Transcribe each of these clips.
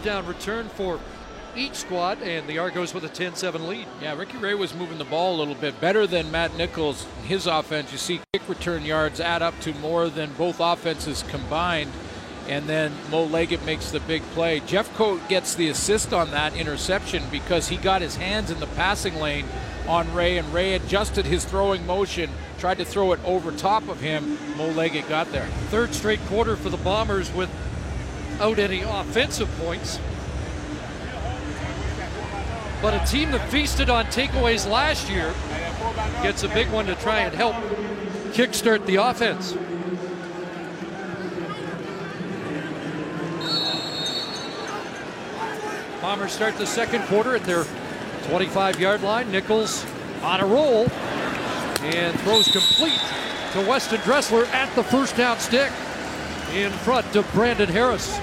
first down return for each squad, and the Argos with a 10-7 lead. Yeah, Ricky Ray was moving the ball a little bit better than Matt Nichols. His offense, you see kick return yards add up to more than both offenses combined. And then Mo Leggett makes the big play. Jeffcoat gets the assist on that interception because he got his hands in the passing lane on Ray, and Ray adjusted his throwing motion, tried to throw it over top of him. Mo Leggett got there. Third straight quarter for the Bombers without any offensive points. But a team that feasted on takeaways last year gets a big one to try and help kickstart the offense. Bombers start the second quarter at their 25 yard line. Nichols on a roll and throws complete to Weston Dressler at the first down stick in front of Brandon Harris.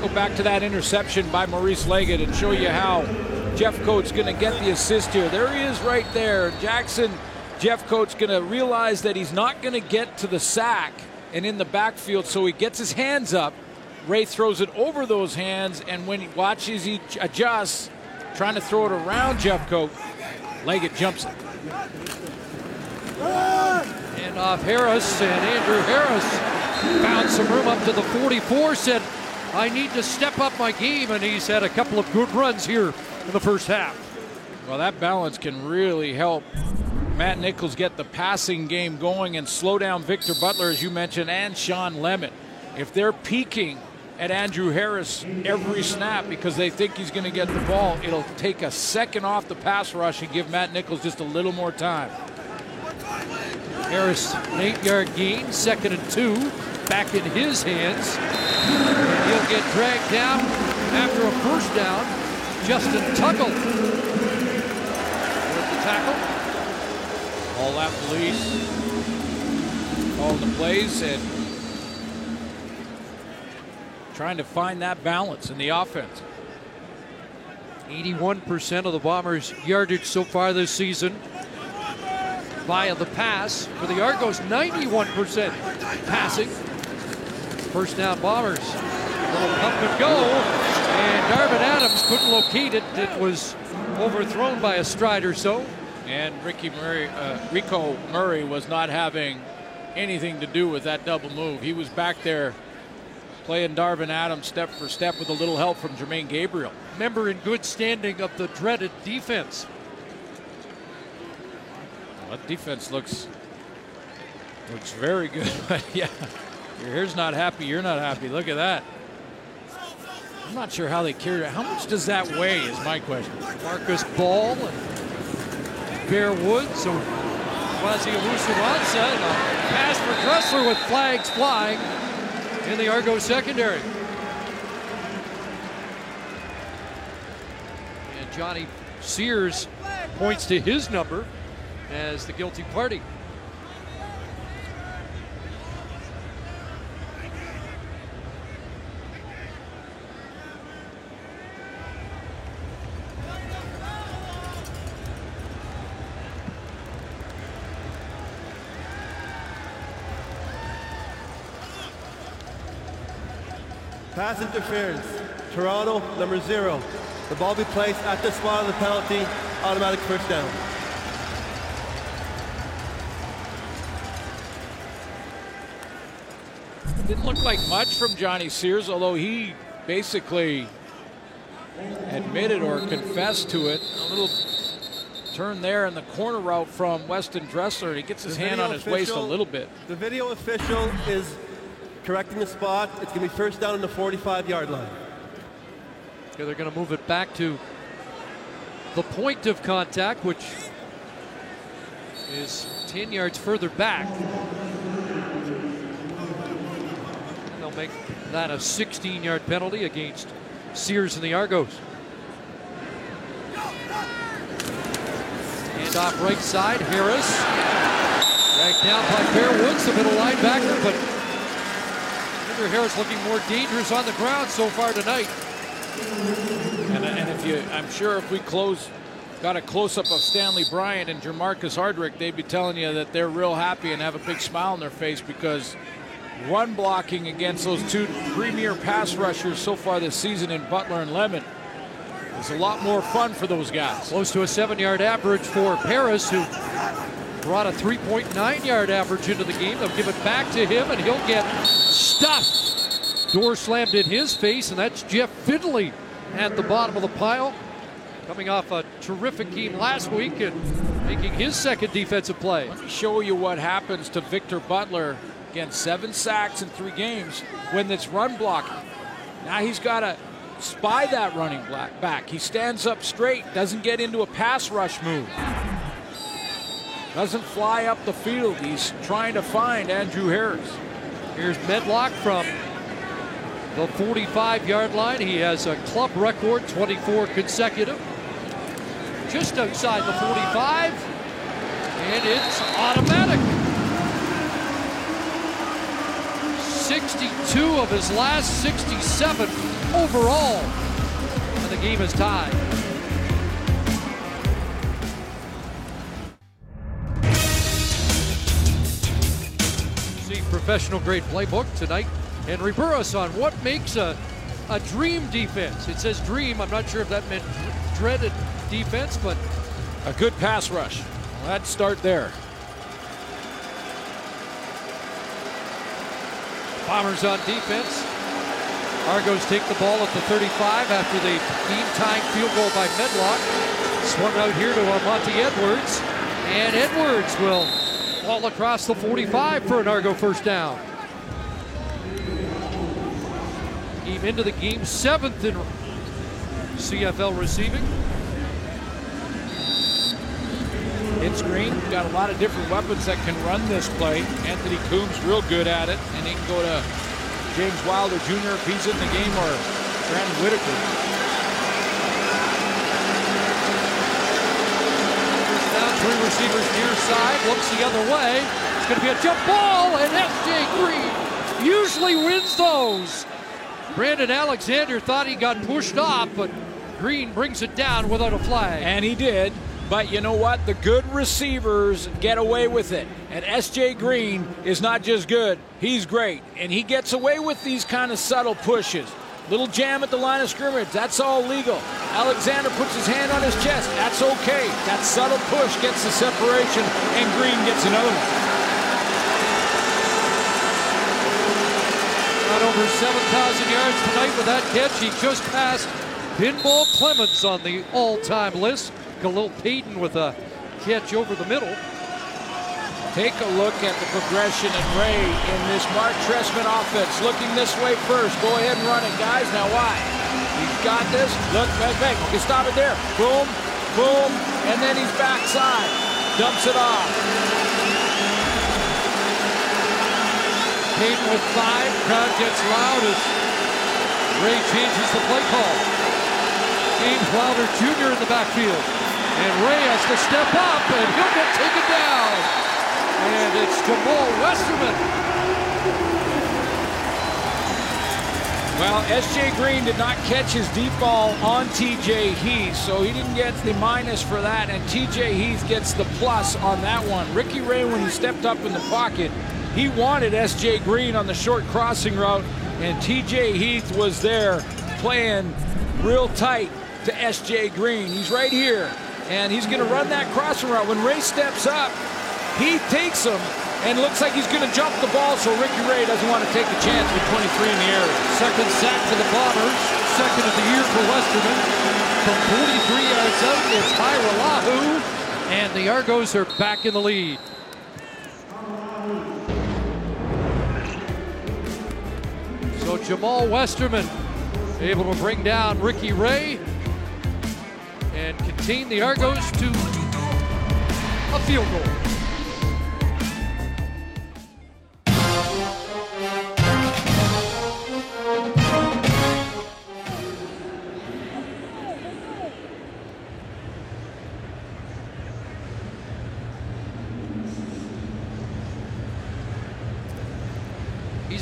Go back to that interception by Maurice Leggett and show you how Jeffcoat's going to get the assist here. There he is right there. Jackson Jeffcoat's going to realize that he's not going to get to the sack and in the backfield, so he gets his hands up. Ray throws it over those hands, and when he watches, he adjusts, trying to throw it around Jeffcoat. Leggett jumps it. And off Harris, and Andrew Harris found some room up to the 44, said, I need to step up my game, and he's had a couple of good runs here in the first half. Well, that balance can really help Matt Nichols get the passing game going and slow down Victor Butler, as you mentioned, and Shawn Lemon. If they're peaking at Andrew Harris every snap because they think he's going to get the ball, it'll take a second off the pass rush and give Matt Nichols just a little more time. Harris, an eight yard gain, second and two, back in his hands. He'll get dragged down after a first down. Justin Tuggle with the tackle. All that police calling the plays and trying to find that balance in the offense. 81% of the Bombers' yardage so far this season via the pass. For the Argos, 91% passing. First down Bombers. Little pump and go. And Darvin Adams couldn't locate it. It was overthrown by a stride or so. And Ricky Murray, uh, Rico Murray was not having anything to do with that double move. He was back there playing Darvin Adams step for step with a little help from Jermaine Gabriel. Member in good standing of the dreaded defense. Well, that defense looks looks very good. But yeah, your hair's not happy. You're not happy. Look at that. I'm not sure how they carried it. How much does that weigh? Is my question. Marcus Ball and Bear Woods. So Akwasi Owusu-Ansah and a pass for Dressler with flags flying in the Argo secondary. And Johnny Sears points to his number as the guilty party. Pass interference. Toronto, number zero. The ball be placed at the spot of the penalty. Automatic first down. Didn't look like much from Johnny Sears, although he basically admitted or confessed to it. A little turn there in the corner route from Weston Dressler. He gets his The hand on his waist a little bit. The video official is correcting the spot. It's going to be first down in the 45 yard line. They're going to move it back to the point of contact, which is 10 yards further back. And they'll make that a 16 yard penalty against Sears and the Argos. And off right side, Harris. Dragged down by Bear Woods, the middle linebacker, but Andrew Harris looking more dangerous on the ground so far tonight. And, uh, and if you, I'm sure if we close, got a close up of Stanley Bryant and Jermarcus Hardrick, they'd be telling you that they're real happy and have a big smile on their face because run blocking against those two premier pass rushers so far this season in Butler and Lemon. It's a lot more fun for those guys. Close to a seven yard average for Harris, who brought a 3.9 yard average into the game. They'll give it back to him, and he'll get stuffed. Door slammed in his face, and that's Jeff Findlay at the bottom of the pile. Coming off a terrific game last week and making his second defensive play. Let me show you what happens to Victor Butler. Again, seven sacks in three games when it's run blocking. Now he's got to spy that running back. He stands up straight, doesn't get into a pass rush move. Doesn't fly up the field. He's trying to find Andrew Harris. Here's Medlock from the 45 yard line. He has a club record 24 consecutive just outside the 45. And it's automatic. 62 of his last 67 overall. And the game is tied. Professional grade playbook tonight. Henry Burris on what makes a, a dream defense. It says dream. I'm not sure if that meant dreaded defense, but a good pass rush. Let's start there. Bombers on defense. Argos take the ball at the 35 after the game time field goal by Medlock. Swung out here to Monty Edwards. And Edwards will fall across the 45 for an Argo first down. Game into the game, seventh in CFL receiving. It's Green. Got a lot of different weapons that can run this play. Anthony Coombs real good at it. And he can go to James Wilder Jr. if he's in the game or Brandon Whitaker. Now three receivers near side. Looks the other way. It's going to be a jump ball. And S.J. Green usually wins those. Brandon Alexander thought he got pushed off, but Green brings it down without a flag. And he did. But you know what? The good receivers get away with it. And SJ Green is not just good, he's great. And he gets away with these kind of subtle pushes. Little jam at the line of scrimmage, that's all legal. Alexander puts his hand on his chest, that's okay. That subtle push gets the separation, and Green gets another one. Not over 7,000 yards tonight with that catch. He just passed Pinball Clemons on the all-time list. Khalil Payton with a catch over the middle. Take a look at the progression and Ray in this Mark Trestman offense. Looking this way first. Go ahead and run it, guys. Now why? He's got this. Look, back, back. Okay, stop it there. Boom, boom, and then he's backside. Dumps it off. Payton with five. Crowd gets loud as Ray changes the play call. James Wilder Jr. in the backfield. And Ray has to step up, and he'll get taken down. And it's Jamaal Westerman. Well, S.J. Green did not catch his deep ball on T.J. Heath, so he didn't get the minus for that, and T.J. Heath gets the plus on that one. Ricky Ray, when he stepped up in the pocket, he wanted S.J. Green on the short crossing route, and T.J. Heath was there playing real tight to S.J. Green. He's right here and he's going to run that crossing route. When Ray steps up, he takes him and looks like he's going to jump the ball, so Ricky Ray doesn't want to take a chance with 23 in the air. Second sack for the Bombers, second of the year for Westerman. From 43 yards out, it's Lahu, and the Argos are back in the lead. So Jamaal Westerman able to bring down Ricky Ray and contain the Argos to a field goal.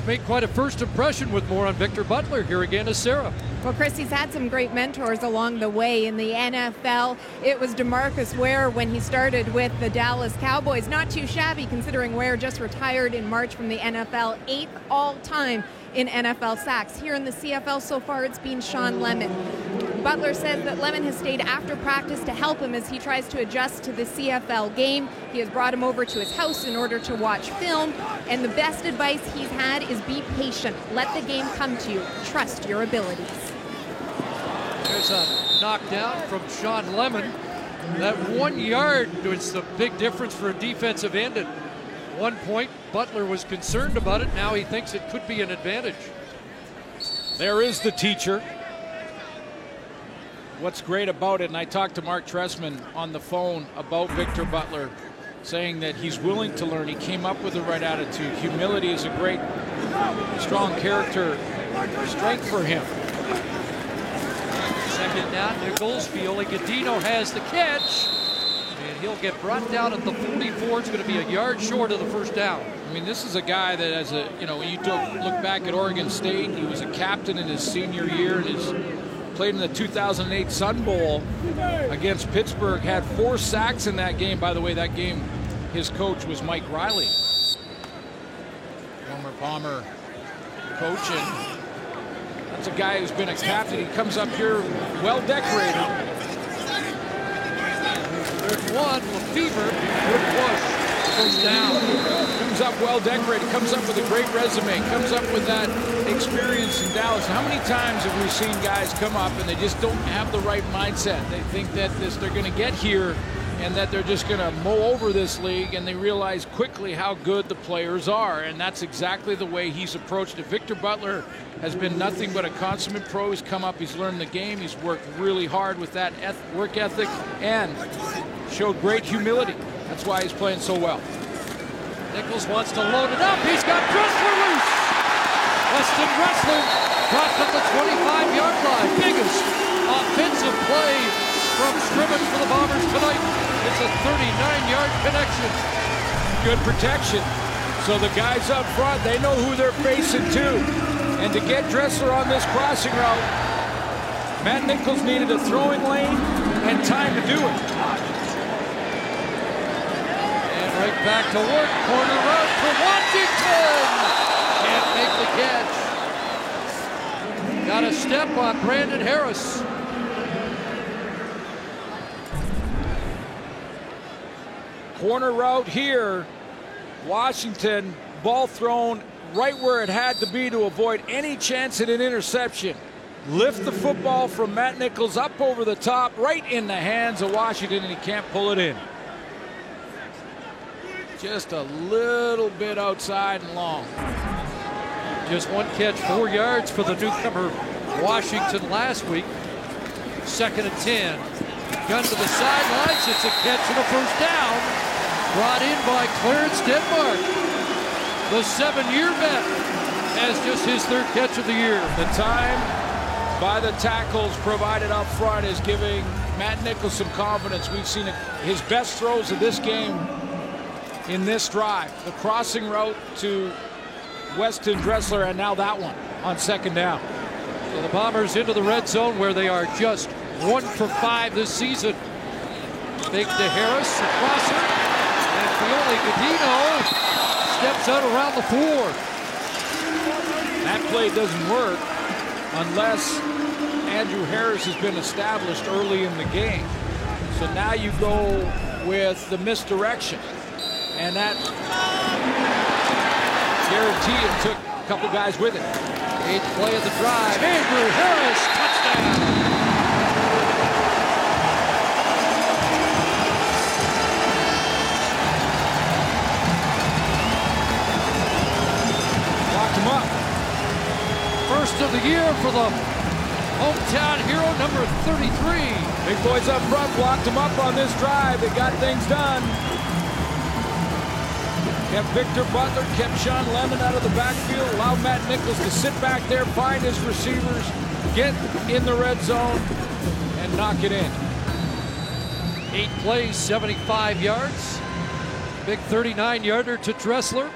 Made quite a first impression with more on Victor Butler. Here again is Sarah. Well, Chris, he's had some great mentors along the way in the NFL. It was DeMarcus Ware when he started with the Dallas Cowboys. Not too shabby considering Ware just retired in March from the NFL, eighth all time in NFL sacks. Here in the CFL so far, it's been Shawn Lemon. Butler says that Lemon has stayed after practice to help him as he tries to adjust to the CFL game. He has brought him over to his house in order to watch film. And the best advice he's had is be patient. Let the game come to you. Trust your abilities. There's a knockdown from Shawn Lemon. That one yard was the big difference for a defensive end. At one point, Butler was concerned about it. Now he thinks it could be an advantage. There is the teacher. What's great about it, and I talked to Mark Trestman on the phone about Victor Butler, saying that he's willing to learn. He came up with the right attitude. Humility is a great, strong character strength for him. Second down, Nichols. Feoli-Gudino has the catch. And he'll get brought down at the 44. It's going to be a yard short of the first down. I mean, this is a guy that, as a you know, when you look back at Oregon State, he was a captain in his senior year and his played in the 2008 Sun Bowl against Pittsburgh. Had four sacks in that game. By the way, that game, his coach was Mike Riley, former Bomber coach, and that's a guy who's been a captain. He comes up here well decorated. There's one, Lefebvre, good push. First down. Comes up well decorated, comes up with a great resume, comes up with that experience in Dallas. How many times have we seen guys come up and they just don't have the right mindset? They think that this they're going to get here and that they're just going to mow over this league and they realize quickly how good the players are and that's exactly the way he's approached it. Victor Butler has been nothing but a consummate pro. He's come up, he's learned the game, he's worked really hard with that work ethic and showed great humility. That's why he's playing so well. Nichols wants to load it up. He's got Dressler loose. Weston Dressler dropped at the 25-yard line. Biggest offensive play from scrimmage for the Bombers tonight. It's a 39-yard connection. Good protection. So the guys up front, they know who they're facing too. And to get Dressler on this crossing route, Matt Nichols needed a throwing lane and time to do it. And right back to work. Corner route for Washington. Can't make the catch. Got a step on Brandon Harris. Corner route here. Washington, ball thrown right where it had to be to avoid any chance at an interception. Lift the football from Matt Nichols up over the top, right in the hands of Washington, and he can't pull it in. Just a little bit outside and long. Just one catch, four yards for the newcomer Washington last week. Second and 10. Gun to the sidelines. It's a catch and a first down. Brought in by Clarence Denmark. The seven-year vet has just his third catch of the year. The time by the tackles provided up front is giving Matt Nichols some confidence. We've seen his best throws of this game in this drive. The crossing route to Weston Dressler and now that one on second down. So the Bombers into the red zone where they are just one for five this season. Big to Harris, the crosser, and Feoli-Gudino steps out around the four. That play doesn't work unless Andrew Harris has been established early in the game. So now you go with the misdirection. And that guarantee it took a couple guys with it. Eighth play of the drive. Andrew Harris, touchdown. Locked him up. First of the year for the hometown hero, number 33. Big boys up front blocked him up on this drive. They got things done. Kept Victor Butler, kept Shawn Lemon out of the backfield, allowed Matt Nichols to sit back there, find his receivers, get in the red zone, and knock it in. Eight plays, 75 yards. Big 39 yarder to Dressler.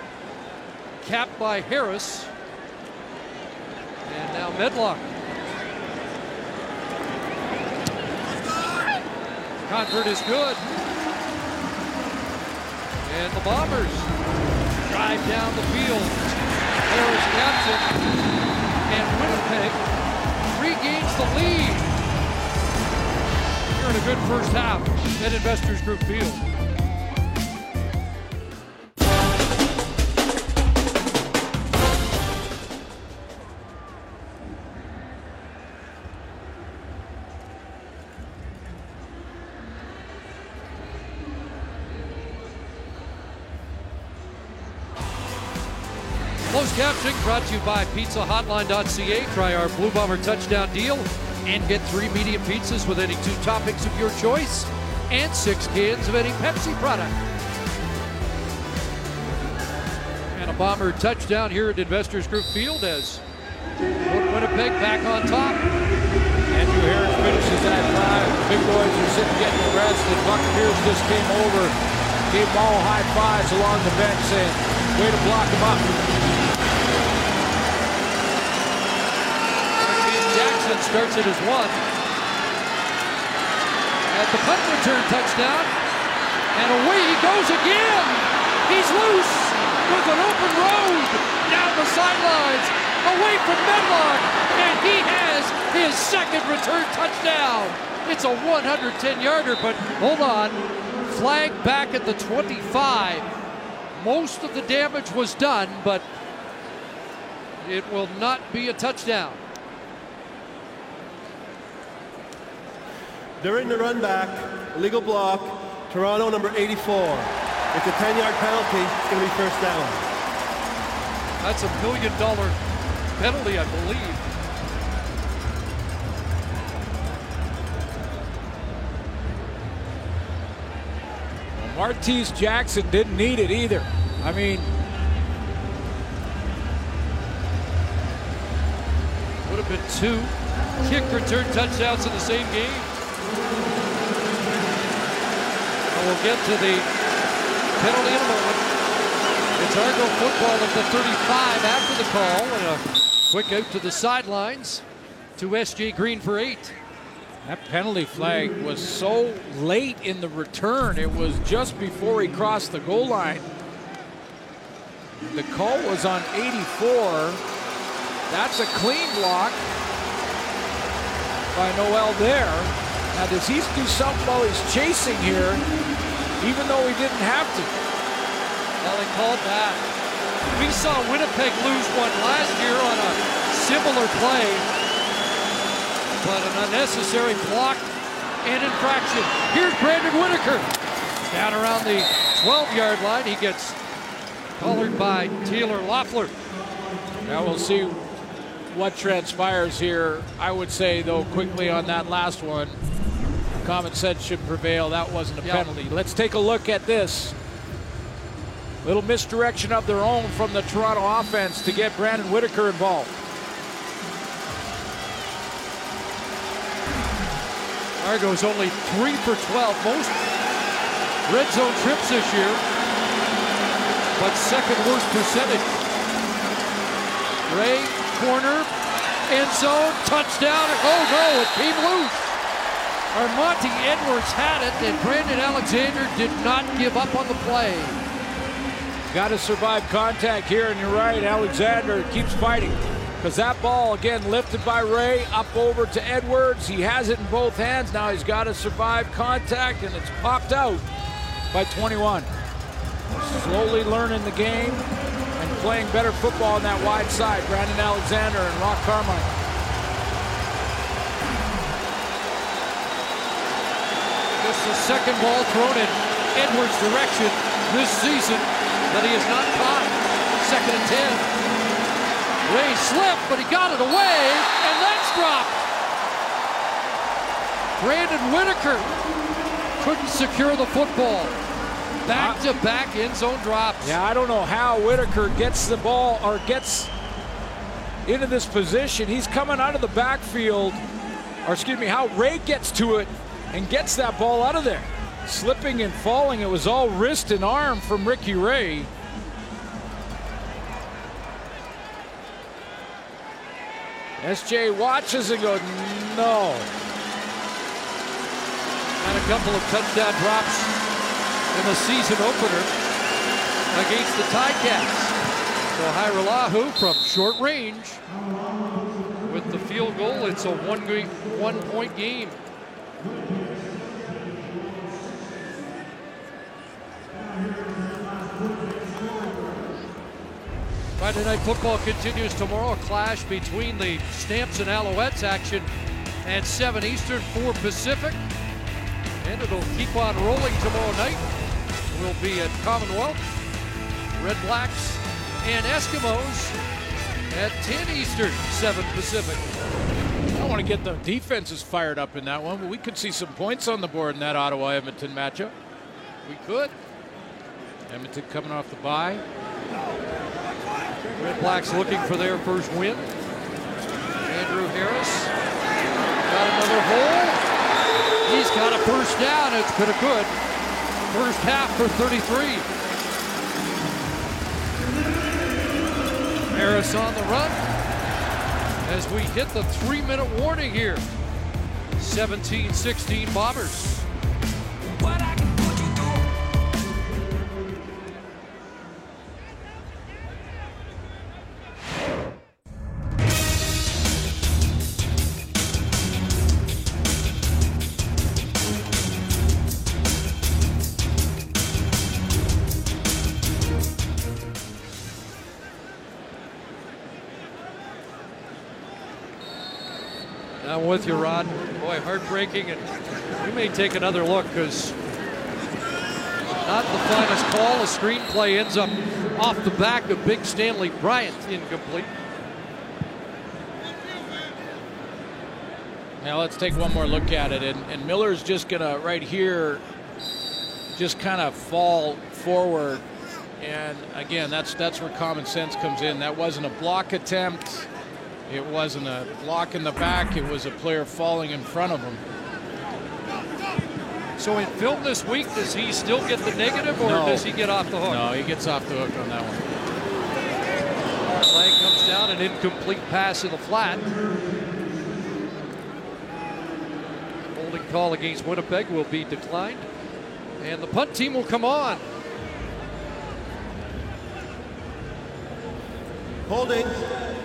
capped by Harris. And now Medlock. Convert is good. And the Bombers drive down the field. Harris caps it. And Winnipeg regains the lead. Here in a good first half at Investors Group Field. You by PizzaHotline.ca. Try our Blue Bomber touchdown deal and get three medium pizzas with any two toppings of your choice and six cans of any Pepsi product. And a Bomber touchdown here at Investors Group Field as Winnipeg back on top. Andrew Harris finishes that drive. Big boys are sitting getting the rest, and Buck Pierce just came over, gave them all high fives along the bench, saying, way to block them up. Jackson starts it as one. At the punt return touchdown. And away he goes again. He's loose with an open road down the sidelines, away from Medlock, and he has his second return touchdown. It's a 110 yarder, but hold on. Flag back at the 25. Most of the damage was done, but it will not be a touchdown. During the run back, illegal block, Toronto number 84. It's a 10-yard penalty. It's going to be first down. That's a million dollar penalty, I believe. Martese Jackson didn't need it either. I mean, Would have been two kick return touchdowns in the same game. And we'll get to the penalty in a moment. It's Argo football at the 35 after the call. And a quick out to the sidelines to SJ Green for eight. that penalty flag was so late in the return. It was just before he crossed the goal line. The call was on 84. That's a clean block by Noel there. Now, does he do something while he's chasing here, even though he didn't have to? Well, they called that. We saw Winnipeg lose one last year on a similar play, but an unnecessary block and infraction. Here's Brandon Whitaker. Down around the 12-yard line, he gets collared by Taylor Loffler. Now we'll see what transpires here. I would say, though, quickly on that last one, common sense should prevail. That wasn't a Yeah. penalty. Let's take a look at this. Little misdirection of their own from the Toronto offense to get Brandon Whitaker involved. Argo's only three for 12, most red zone trips this year, but second worst percentage. Ray, corner, end zone, touchdown. Oh no, it came loose. Armanti Edwards had it, and Brandon Alexander did not give up on the play. Got to survive contact here, and you're right. Alexander keeps fighting because that ball again lifted by Ray up over to Edwards. He has it in both hands. Now he's got to survive contact, and it's popped out by 21. Slowly learning the game and playing better football on that wide side. Brandon Alexander and Rock Carmine. Just the second ball thrown in Edwards' direction this season that he has not caught. Second and 10. Ray slipped, but he got it away, and that's dropped. Brandon Whitaker couldn't secure the football. Back to back end zone drops. Yeah, I don't know how Whitaker gets the ball or gets into this position. He's coming out of the backfield, or excuse me, how Ray gets to it and gets that ball out of there. Slipping and falling, it was all wrist and arm from Ricky Ray. SJ watches and goes, no. And a couple of touchdown drops in the season opener against the Ticats. So Hajrullahu from short range with the field goal. It's a one, one point game. Friday Night Football continues tomorrow. Clash between the Stamps and Alouettes action at 7 Eastern, 4 Pacific. And it'll keep on rolling tomorrow night. We'll be at Commonwealth, Red Blacks, and Eskimos at 10 Eastern, 7 Pacific. I want to get the defenses fired up in that one, but we could see some points on the board in that Ottawa Edmonton matchup. We could. Edmonton coming off the bye. Red Blacks looking for their first win. Andrew Harris got another hole. He's got a first down. It's been a good first half for 33. Harris on the run as we hit the three minute warning here. 17 16 Bombers. I'm with you, Rod. Boy, heartbreaking, and we may take another look because not the finest call. A screenplay ends up off the back of Big Stanley Bryant, incomplete. Now let's take one more look at it, and, and Miller's just gonna right here, just kind of fall forward, and again, that's that's where common sense comes in. That wasn't a block attempt. It wasn't a block in the back. It was a player falling in front of him. So in film this week, does he still get the negative, or No. does he get off the hook? No, he gets off the hook on that one. Flag comes down, an incomplete pass in the flat. Holding call against Winnipeg will be declined. And the punt team will come on. Holding,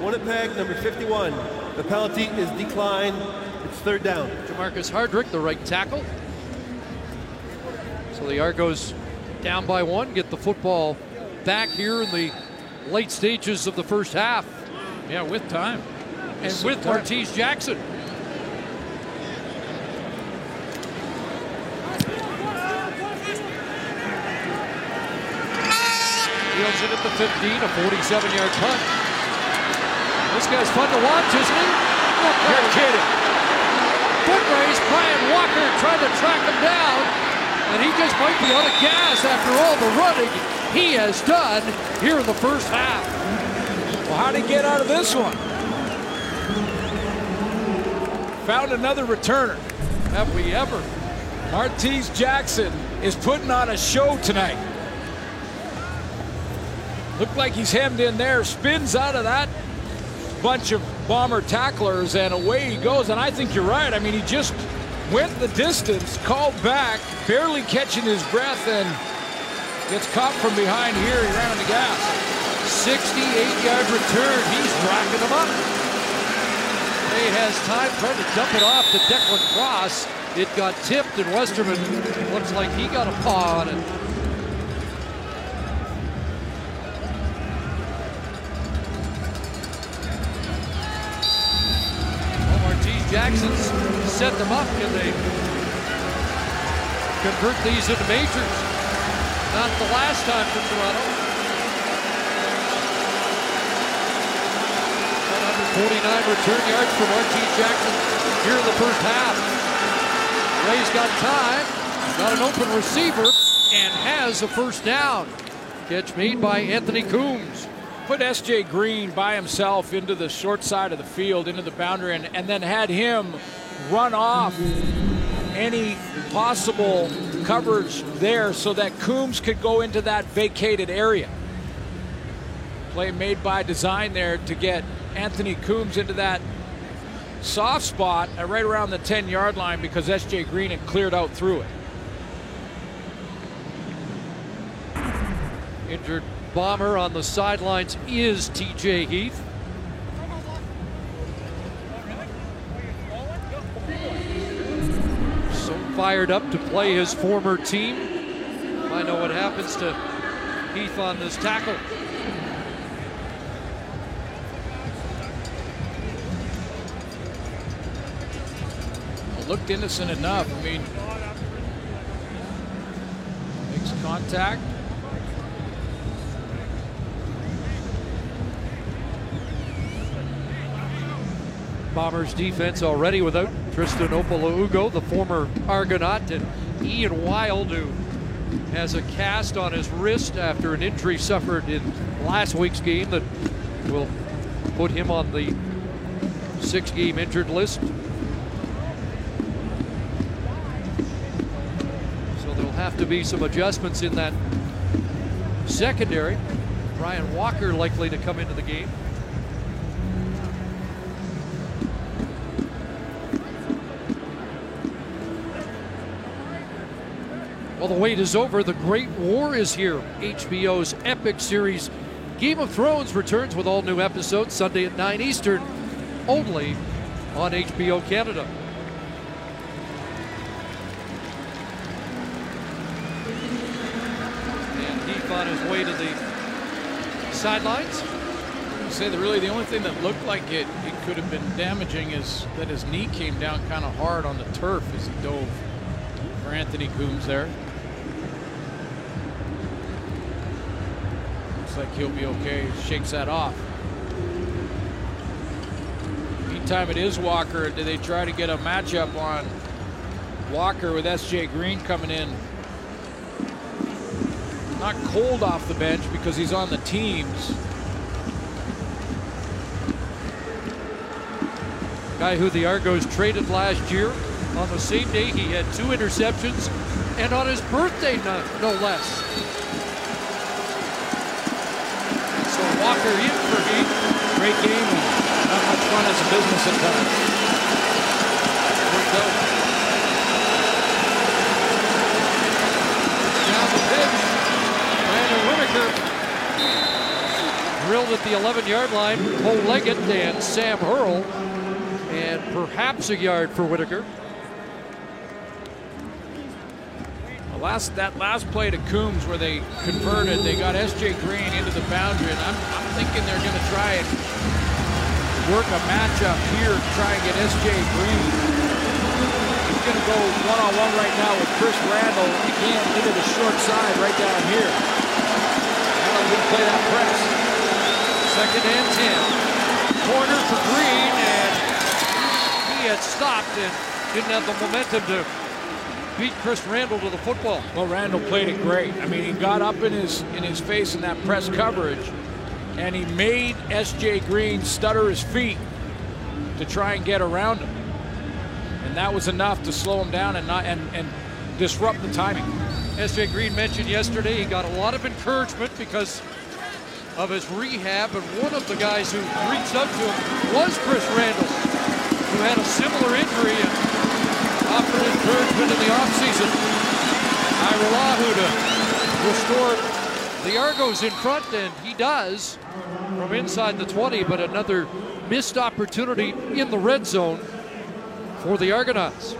Winnipeg, number 51. The penalty is declined. It's third down. Jermarcus Hardrick, the right tackle. So the Argos down by one, get the football back here in the late stages of the first half. Yeah, with time. And Some with time. Martese Jackson. Fields it at the 15, a 47-yard punt. This guy's fun to watch, isn't he? You're kidding. Foot race, Brian Walker trying to track him down, and he just might be out of gas after all the running he has done here in the first half. Well, how'd he get out of this one? Found another returner. Have we ever? Martese Jackson is putting on a show tonight. Looked like he's hemmed in there, spins out of that bunch of bomber tacklers, and away he goes. And I think you're right. I mean, he just went the distance, called back, barely catching his breath, and gets caught from behind here. He ran on the gas. 68-yard return. He's racking them up. He has time trying to dump it off to Declan Cross. It got tipped, and Westerman looks like he got a paw on it. Jackson's set them up. Can they convert these into majors? Not the last time for Toronto. 149 return yards for Martese Jackson here in the first half. Ray's got time, got an open receiver, and has a first down. Catch made by Anthony Coombs. Put S.J. Green by himself into the short side of the field, into the boundary, and, and then had him run off any possible coverage there so that Coombs could go into that vacated area. Play made by design there to get Anthony Coombs into that soft spot right around the 10 yard line because S.J. Green had cleared out through it. Injured bomber on the sidelines is TJ Heath. So fired up to play his former team. I know what happens to Heath on this tackle. looked innocent enough. I mean, makes contact. Bombers defense already without Tristan Okpalaugo, the former Argonaut, and Ian Wild, who has a cast on his wrist after an injury suffered in last week's game that will put him on the six game injured list. So there'll have to be some adjustments in that secondary. Brian Walker likely to come into the game. Well, the wait is over. The Great War is here. HBO's epic series Game of Thrones returns with all new episodes Sunday at 9 Eastern, only on HBO Canada. And Heath on his way to the sidelines. I say that really the only thing that looked like it, it could have been damaging is that his knee came down kind of hard on the turf as he dove for Anthony Coombs there. Like he'll be okay. Shakes that off. Meantime, it is Walker. Do they try to get a matchup on Walker with S.J. Green coming in? Not cold off the bench because he's on the teams. Guy who the Argos traded last year. On the same day, he had two interceptions, and on his birthday, no, no less. So in for Heath. Great game not much fun as a business at times. Worked the pitch. Brandon Whitaker drilled at the 11 yard line. Cole Leggett and Sam Hurl. And perhaps a yard for Whitaker. The last that last play to Coombs where they converted, they got S.J. Green into the boundary, and I'm, I'm thinking they're going to try and work a matchup here to try and get S.J. Green. He's going to go one-on-one right now with Chris Randle again into the short side right down here. Do we play that press? Second and 10. Corner for Green, and he had stopped and didn't have the momentum to beat Chris Randle to the football. Well, Randle played it great. I mean, he got up in his in his face in that press coverage, and he made S.J. Green stutter his feet to try and get around him, and that was enough to slow him down and not and and disrupt the timing. S.J. Green mentioned yesterday he got a lot of encouragement because of his rehab, and one of the guys who reached up to him was Chris Randle, who had a similar injury offered encouragement in the offseason. Hajrullahu to restore the Argos in front, and he does from inside the 20, but another missed opportunity in the red zone for the Argonauts.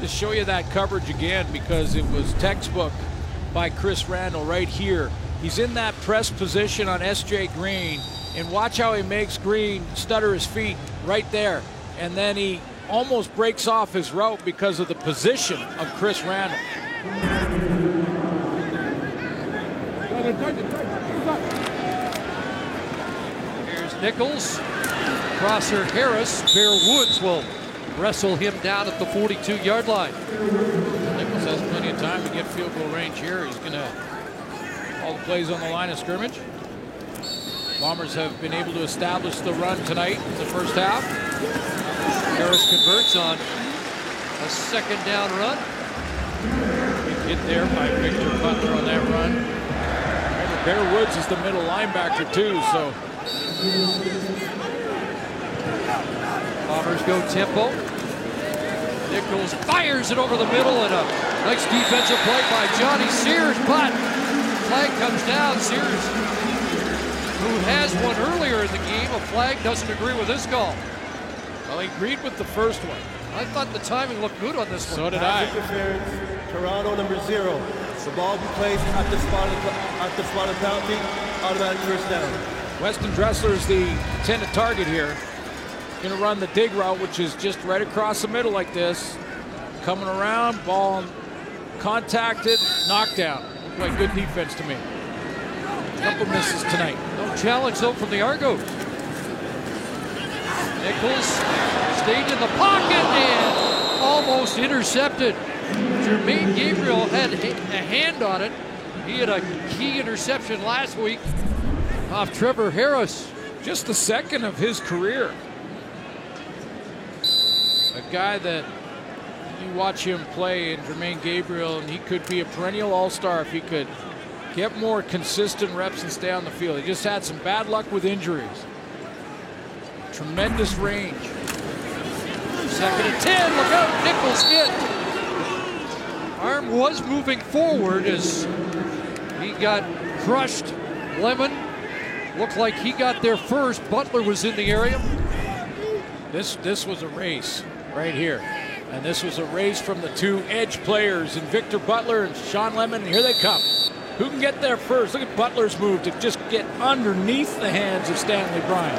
To show you that coverage again because it was textbook by Chris Randle right here. He's in that press position on S.J. Green, and watch how he makes Green stutter his feet right there. And then he almost breaks off his route because of the position of Chris Randle. Here's Nichols. Crosser Harris. Bear Woods will wrestle him down at the 42 yard line. Nichols has plenty of time to get field goal range here. He's going to all the plays on the line of scrimmage. Bombers have been able to establish the run tonight in the first half. Harris converts on a second down run. Hit there by Victor Butler on that run. Bear Woods is the middle linebacker too, so Bombers go tempo. Nichols fires it over the middle and a nice defensive play by Johnny Sears, but flag comes down. Sears, who has one earlier in the game, a flag doesn't agree with this call. well, he agreed with the first one. I thought the timing looked good on this one. So did Pass I. interference. Toronto number zero. The ball will be placed at the spot of the, at the spot of penalty. Automatic first down. Weston Dressler is the intended target here. Going to run the dig route, which is just right across the middle like this. Coming around, ball contacted, knockdown. Looked like good defense to me. Couple misses tonight. No challenge though from the Argos. Nichols stayed in the pocket and almost intercepted. Jermaine Gabriel had a hand on it. He had a key interception last week off Trevor Harris. Just the second of his career. A guy that you watch him play in Jermaine Gabriel, and he could be a perennial all star if he could get more consistent reps and stay on the field. He just had some bad luck with injuries. Tremendous range. Second and 10, look out, Nichols hit. Arm was moving forward as he got crushed. Lemon looked like he got there first. Butler was in the area. This this was a race right here. And this was a race from the two edge players, and Victor Butler and Shawn Lemon, and here they come. Who can get there first? Look at Butler's move to just get underneath the hands of Stanley Bryant.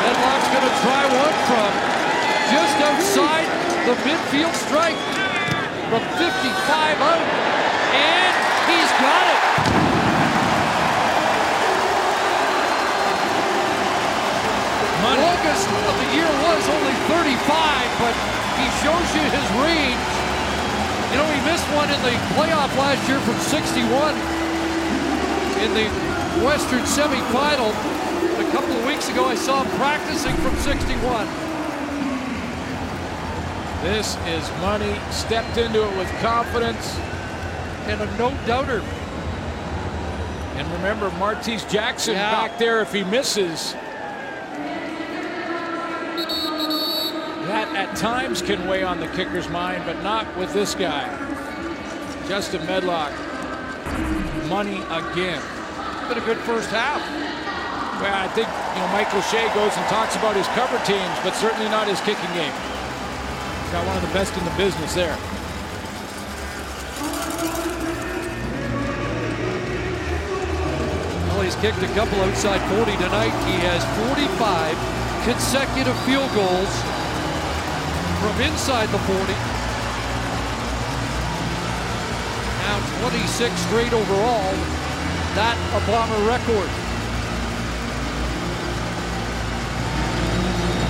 Medlock's going to try one from just outside the midfield strike from 55 out. And he's got it. Money. Longest of the year was only 35, but he shows you his range. You know, he missed one in the playoff last year from 61 in the Western semifinal. A couple of weeks ago, I saw him practicing from 61. This is money. Stepped into it with confidence. And a no doubter. And remember, Martese Jackson Yeah. back there if he misses. That at times can weigh on the kicker's mind, but not with this guy. Justin Medlock. Money again. Been a good first half. Well, I think you know Mike O'Shea goes and talks about his cover teams, but certainly not his kicking game. He's got one of the best in the business there. Well, he's kicked a couple outside 40 tonight. He has 45 consecutive field goals from inside the 40. Now 26 straight overall. That a Bomber record.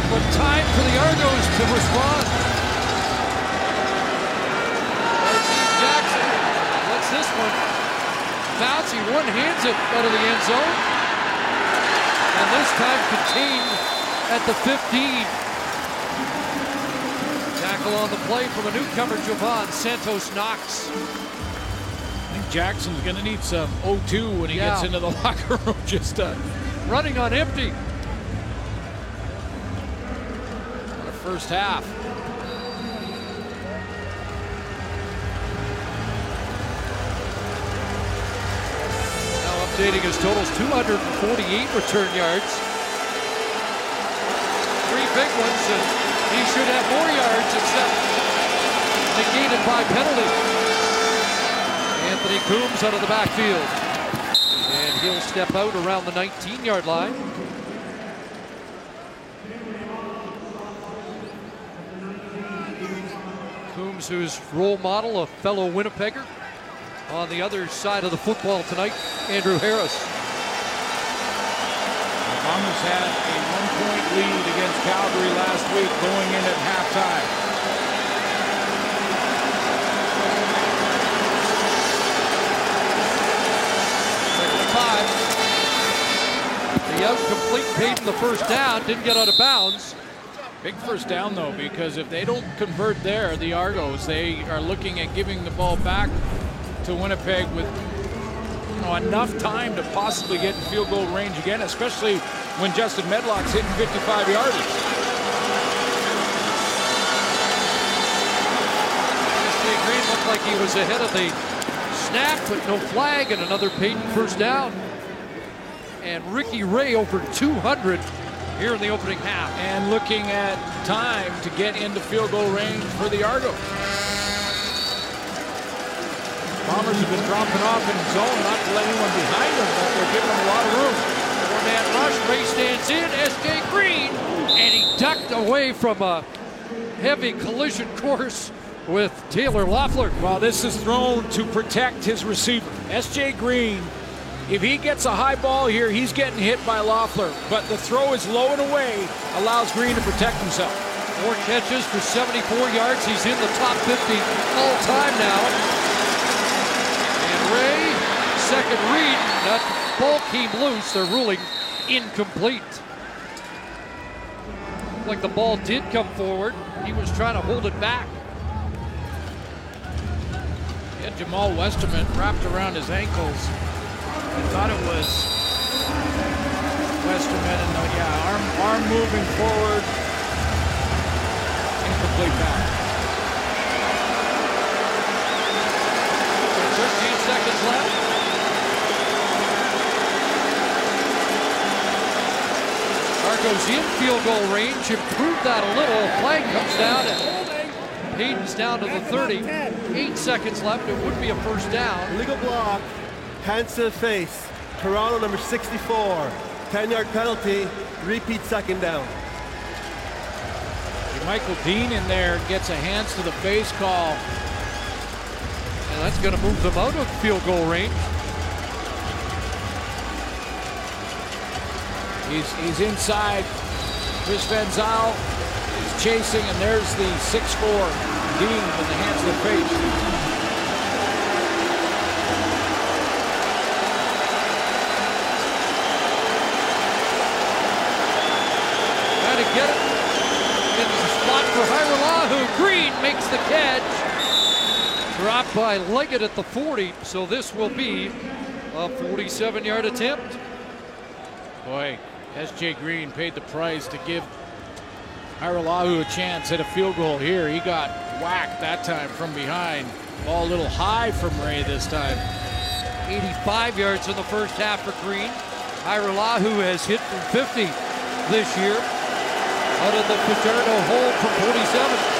But time for the Argos to respond. Martese Jackson lets this one bounce. He one hands it out of the end zone. And this time contained at the 15. Tackle on the play from a newcomer, Jovan Santos Knox. I think Jackson's going to need some O2 when he Yeah. gets into the locker room. Just uh, Running on empty. the first half. Now updating his totals 248 return yards. Three big ones, and should have more yards except negated by penalty. Anthony Coombs out of the backfield. And he'll step out around the 19 yard line. Coombs, whose role model, a fellow Winnipegger. On the other side of the football tonight, Andrew Harris. The had a one-point lead against Calgary last week going in at halftime. Five. The incomplete paid in the first down, didn't get out of bounds. Big first down, though, because if they don't convert there, the Argos, they are looking at giving the ball back to Winnipeg with know, enough time to possibly get in field goal range again, especially when Justin Medlock's hitting 55 yarders. SJ Green looked like he was ahead of the snap, but no flag and another Peyton first down. And Ricky Ray over 200 here in the opening half. And looking at time to get into field goal range for the Argos. Bombers have been dropping off in zone, not to let anyone behind them, but they're giving them a lot of room. Four-man rush, Ray stands in, SJ Green, and he ducked away from a heavy collision course with Taylor Loffler. Well, this is thrown to protect his receiver. S.J. Green, if he gets a high ball here, he's getting hit by Loffler. But the throw is low and away, allows Green to protect himself. Four catches for 74 yards. He's in the top 50 all time now. Ray, second read, that ball came loose. They're ruling incomplete. Like the ball did come forward. He was trying to hold it back. Had Jamaal Westerman wrapped around his ankles. I thought it was Westerman, and the, yeah, arm arm moving forward. Incomplete pass. 13 Argos in field goal range, improved that a little. Flag comes down and Hayden's down to the 30. Eight seconds left. It would be a first down. Illegal block, hands to the face. Toronto number 64. 10 yard penalty, repeat second down. Michael Dean in there gets a hands to the face call. And that's going to move them out of field goal range. He's he's inside. Chris Van Zyl is chasing, and there's the 6-4 Dean with the hands of the face. Get it into the spot for Hajrullahu. Green makes the catch. Dropped by Leggett at the 40. So this will be a 47 yard attempt. Boy, S.J. Green paid the price to give Hajrullahu a chance at a field goal here. He got whacked that time from behind. Ball a little high from Ray this time. 85 yards in the first half for Green. Hajrullahu has hit from 50 this year. Out of the Paterno hole from 47.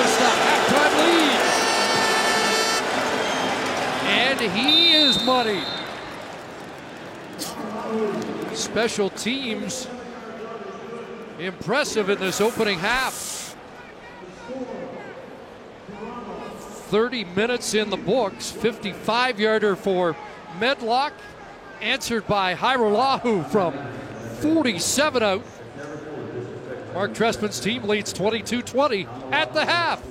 Give the halftime lead. And he is muddied. Special teams impressive in this opening half. 30 minutes in the books. 55 yarder for Medlock, answered by Hajrullahu from 47 out. Mark Trestman's team leads 22 20 at the half.